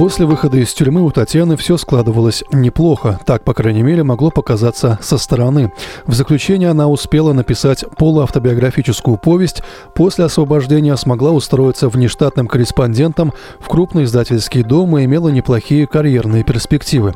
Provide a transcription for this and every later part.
После выхода из тюрьмы у Татьяны все складывалось неплохо. Так, по крайней мере, могло показаться со стороны. В заключение она успела написать полуавтобиографическую повесть. После освобождения смогла устроиться внештатным корреспондентом в крупный издательский дом и имела неплохие карьерные перспективы.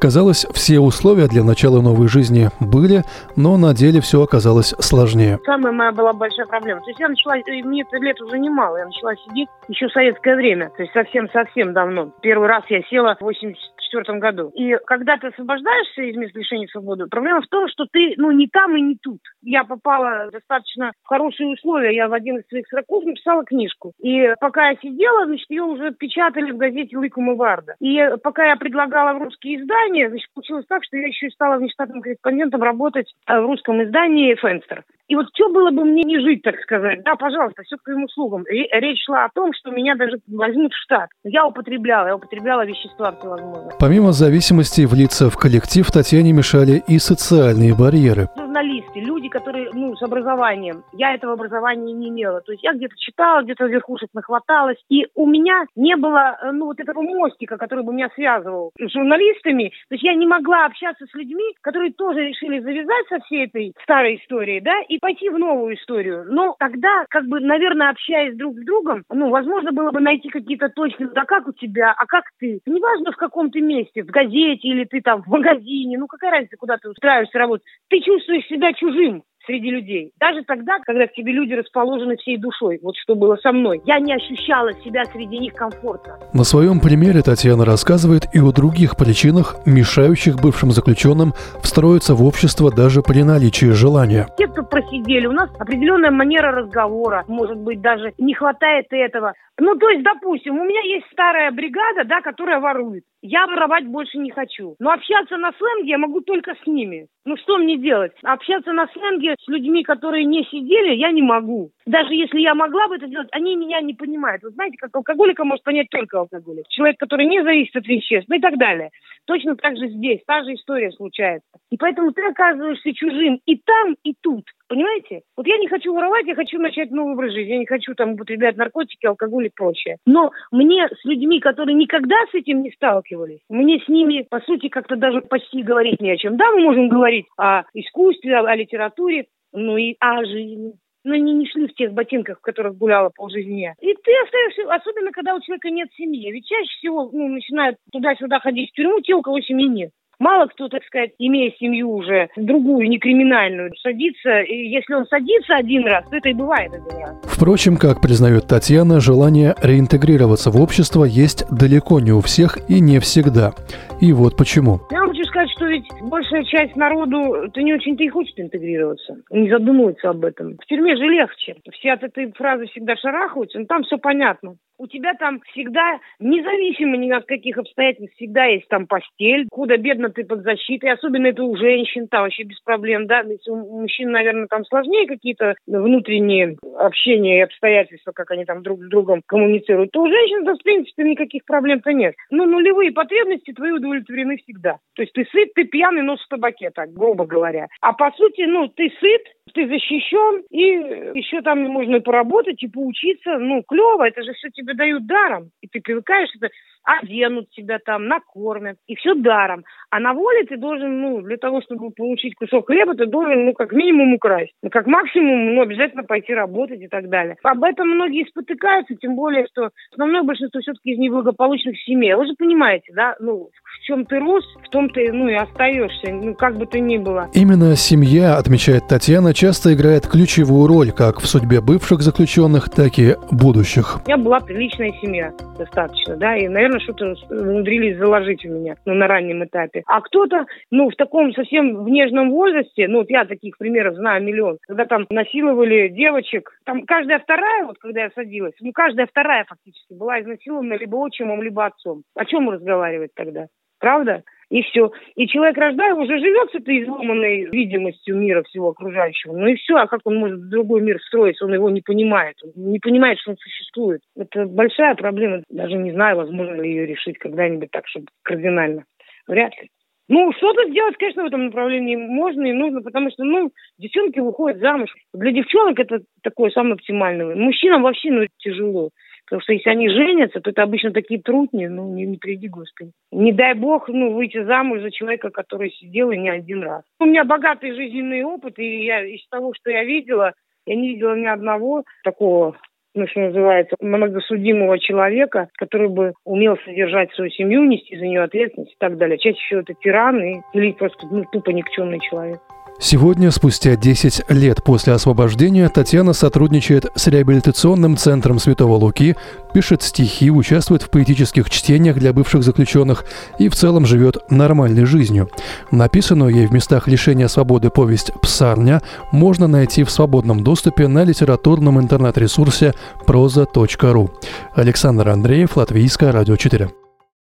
Казалось, все условия для начала новой жизни были, но на деле все оказалось сложнее. Самая моя была большая проблема. То есть я начала, мне это лет уже немало, я начала сидеть еще в советское время, то есть совсем-совсем давно. Первый раз я села в 1984 году. И когда ты освобождаешься из мест лишения свободы, проблема в том, что ты, ну, не там и не тут. Я попала достаточно в хорошие условия. Я в один из своих сроков написала книжку. И пока я сидела, значит, ее уже печатали в газете «Лыкум и Варда». И пока я предлагала в русские издания, значит, получилось так, что я еще и стала внештатным корреспондентом работать э, в русском издании «Фенстер». И вот что было бы мне не жить, так сказать? Да, пожалуйста, все к твоим услугам. Речь шла о том, что меня даже возьмут в штат. Я употребляла, я употребляла вещества всевозможные. Помимо зависимости влиться в коллектив, Татьяне мешали и социальные барьеры журналисты, люди, которые, ну, с образованием. Я этого образования не имела. То есть я где-то читала, где-то верхушек нахваталась. И у меня не было, э, ну, вот этого мостика, который бы меня связывал с журналистами. То есть я не могла общаться с людьми, которые тоже решили завязать со всей этой старой историей, да, и пойти в новую историю. Но тогда, как бы, наверное, общаясь друг с другом, ну, возможно было бы найти какие-то точки, да как у тебя, а как ты? Неважно, в каком ты месте, в газете или ты там в магазине, ну, какая разница, куда ты устраиваешься работать. Ты чувствуешь себя чужим среди людей. Даже тогда, когда к тебе люди расположены всей душой. Вот что было со мной. Я не ощущала себя среди них комфортно. На своем примере Татьяна рассказывает и о других причинах, мешающих бывшим заключенным встроиться в общество даже при наличии желания. Те, кто просидели, у нас определенная манера разговора. Может быть, даже не хватает этого. Ну, то есть, допустим, у меня есть старая бригада, да, которая ворует. Я воровать больше не хочу. Но общаться на сленге я могу только с ними. Ну, что мне делать? Общаться на сленге с людьми, которые не сидели, я не могу. Даже если я могла бы это делать, они меня не понимают. Вы знаете, как алкоголика может понять только алкоголик. Человек, который не зависит от веществ, ну и так далее. Точно так же здесь, та же история случается. И поэтому ты оказываешься чужим и там, и тут. Понимаете? Вот я не хочу воровать, я хочу начать новый образ жизни. Я не хочу там употреблять наркотики, алкоголь и прочее. Но мне с людьми, которые никогда с этим не сталкивались, мне с ними, по сути, как-то даже почти говорить не о чем. Да, мы можем говорить о искусстве, о, о литературе, ну и о жизни но они не шли в тех ботинках, в которых гуляла полжизни. И ты остаешься, особенно когда у человека нет семьи. Ведь чаще всего ну, начинают туда-сюда ходить в тюрьму те, у кого семьи нет. Мало кто, так сказать, имея семью уже, другую, не криминальную, садится, и если он садится один раз, то это и бывает один раз. Впрочем, как признает Татьяна, желание реинтегрироваться в общество есть далеко не у всех и не всегда. И вот почему. Я сказать, что ведь большая часть народу, то не очень-то и хочет интегрироваться, не задумывается об этом. В тюрьме же легче. Все от этой фразы всегда шарахаются, но там все понятно у тебя там всегда, независимо ни от каких обстоятельств, всегда есть там постель, куда бедно ты под защитой, особенно это у женщин, там вообще без проблем, да, у мужчин, наверное, там сложнее какие-то внутренние общения и обстоятельства, как они там друг с другом коммуницируют, то у женщин, да, в принципе, никаких проблем-то нет. Ну, нулевые потребности твои удовлетворены всегда. То есть ты сыт, ты пьяный, нос в табаке, так, грубо говоря. А по сути, ну, ты сыт, ты защищен, и еще там можно и поработать, и поучиться. Ну, клево, это же все тебе дают даром. И ты привыкаешь, это оденут тебя там, накормят, и все даром. А на воле ты должен, ну, для того, чтобы получить кусок хлеба, ты должен, ну, как минимум украсть. Ну, как максимум, ну, обязательно пойти работать и так далее. Об этом многие спотыкаются, тем более, что основное большинство все-таки из неблагополучных семей. Вы же понимаете, да, ну, в чем ты рос, в том ты, ну, и остаешься, ну, как бы то ни было. Именно семья, отмечает Татьяна, часто играет ключевую роль как в судьбе бывших заключенных, так и будущих. У меня была приличная семья достаточно, да, и, наверное, что-то умудрились заложить у меня ну, на раннем этапе. А кто-то, ну, в таком совсем в нежном возрасте, ну, вот я таких примеров знаю миллион, когда там насиловали девочек, там каждая вторая, вот когда я садилась, ну, каждая вторая фактически была изнасилована либо отчимом, либо отцом. О чем разговаривать тогда? Правда? И все. И человек, рождая, уже живет с этой изломанной видимостью мира всего окружающего. Ну и все, а как он может в другой мир строить? Он его не понимает. Он не понимает, что он существует. Это большая проблема. Даже не знаю, возможно ли ее решить когда-нибудь так, чтобы кардинально. Вряд ли. Ну, что-то сделать, конечно, в этом направлении можно и нужно, потому что, ну, девчонки выходят замуж. Для девчонок это такое самое оптимальное. Мужчинам вообще ну, тяжело. Потому что если они женятся, то это обычно такие трудни, ну, не, не приди, Господи. Не дай бог, ну, выйти замуж за человека, который сидел и не один раз. У меня богатый жизненный опыт, и я из того, что я видела, я не видела ни одного такого ну, что называется, многосудимого человека, который бы умел содержать свою семью, нести за нее ответственность и так далее. Чаще всего это тиран и, или просто ну, тупо никчемный человек. Сегодня, спустя 10 лет после освобождения, Татьяна сотрудничает с реабилитационным центром Святого Луки, пишет стихи, участвует в поэтических чтениях для бывших заключенных и в целом живет нормальной жизнью. Написанную ей в местах лишения свободы повесть «Псарня» можно найти в свободном доступе на литературном интернет-ресурсе проза.ру. Александр Андреев, Латвийское радио 4.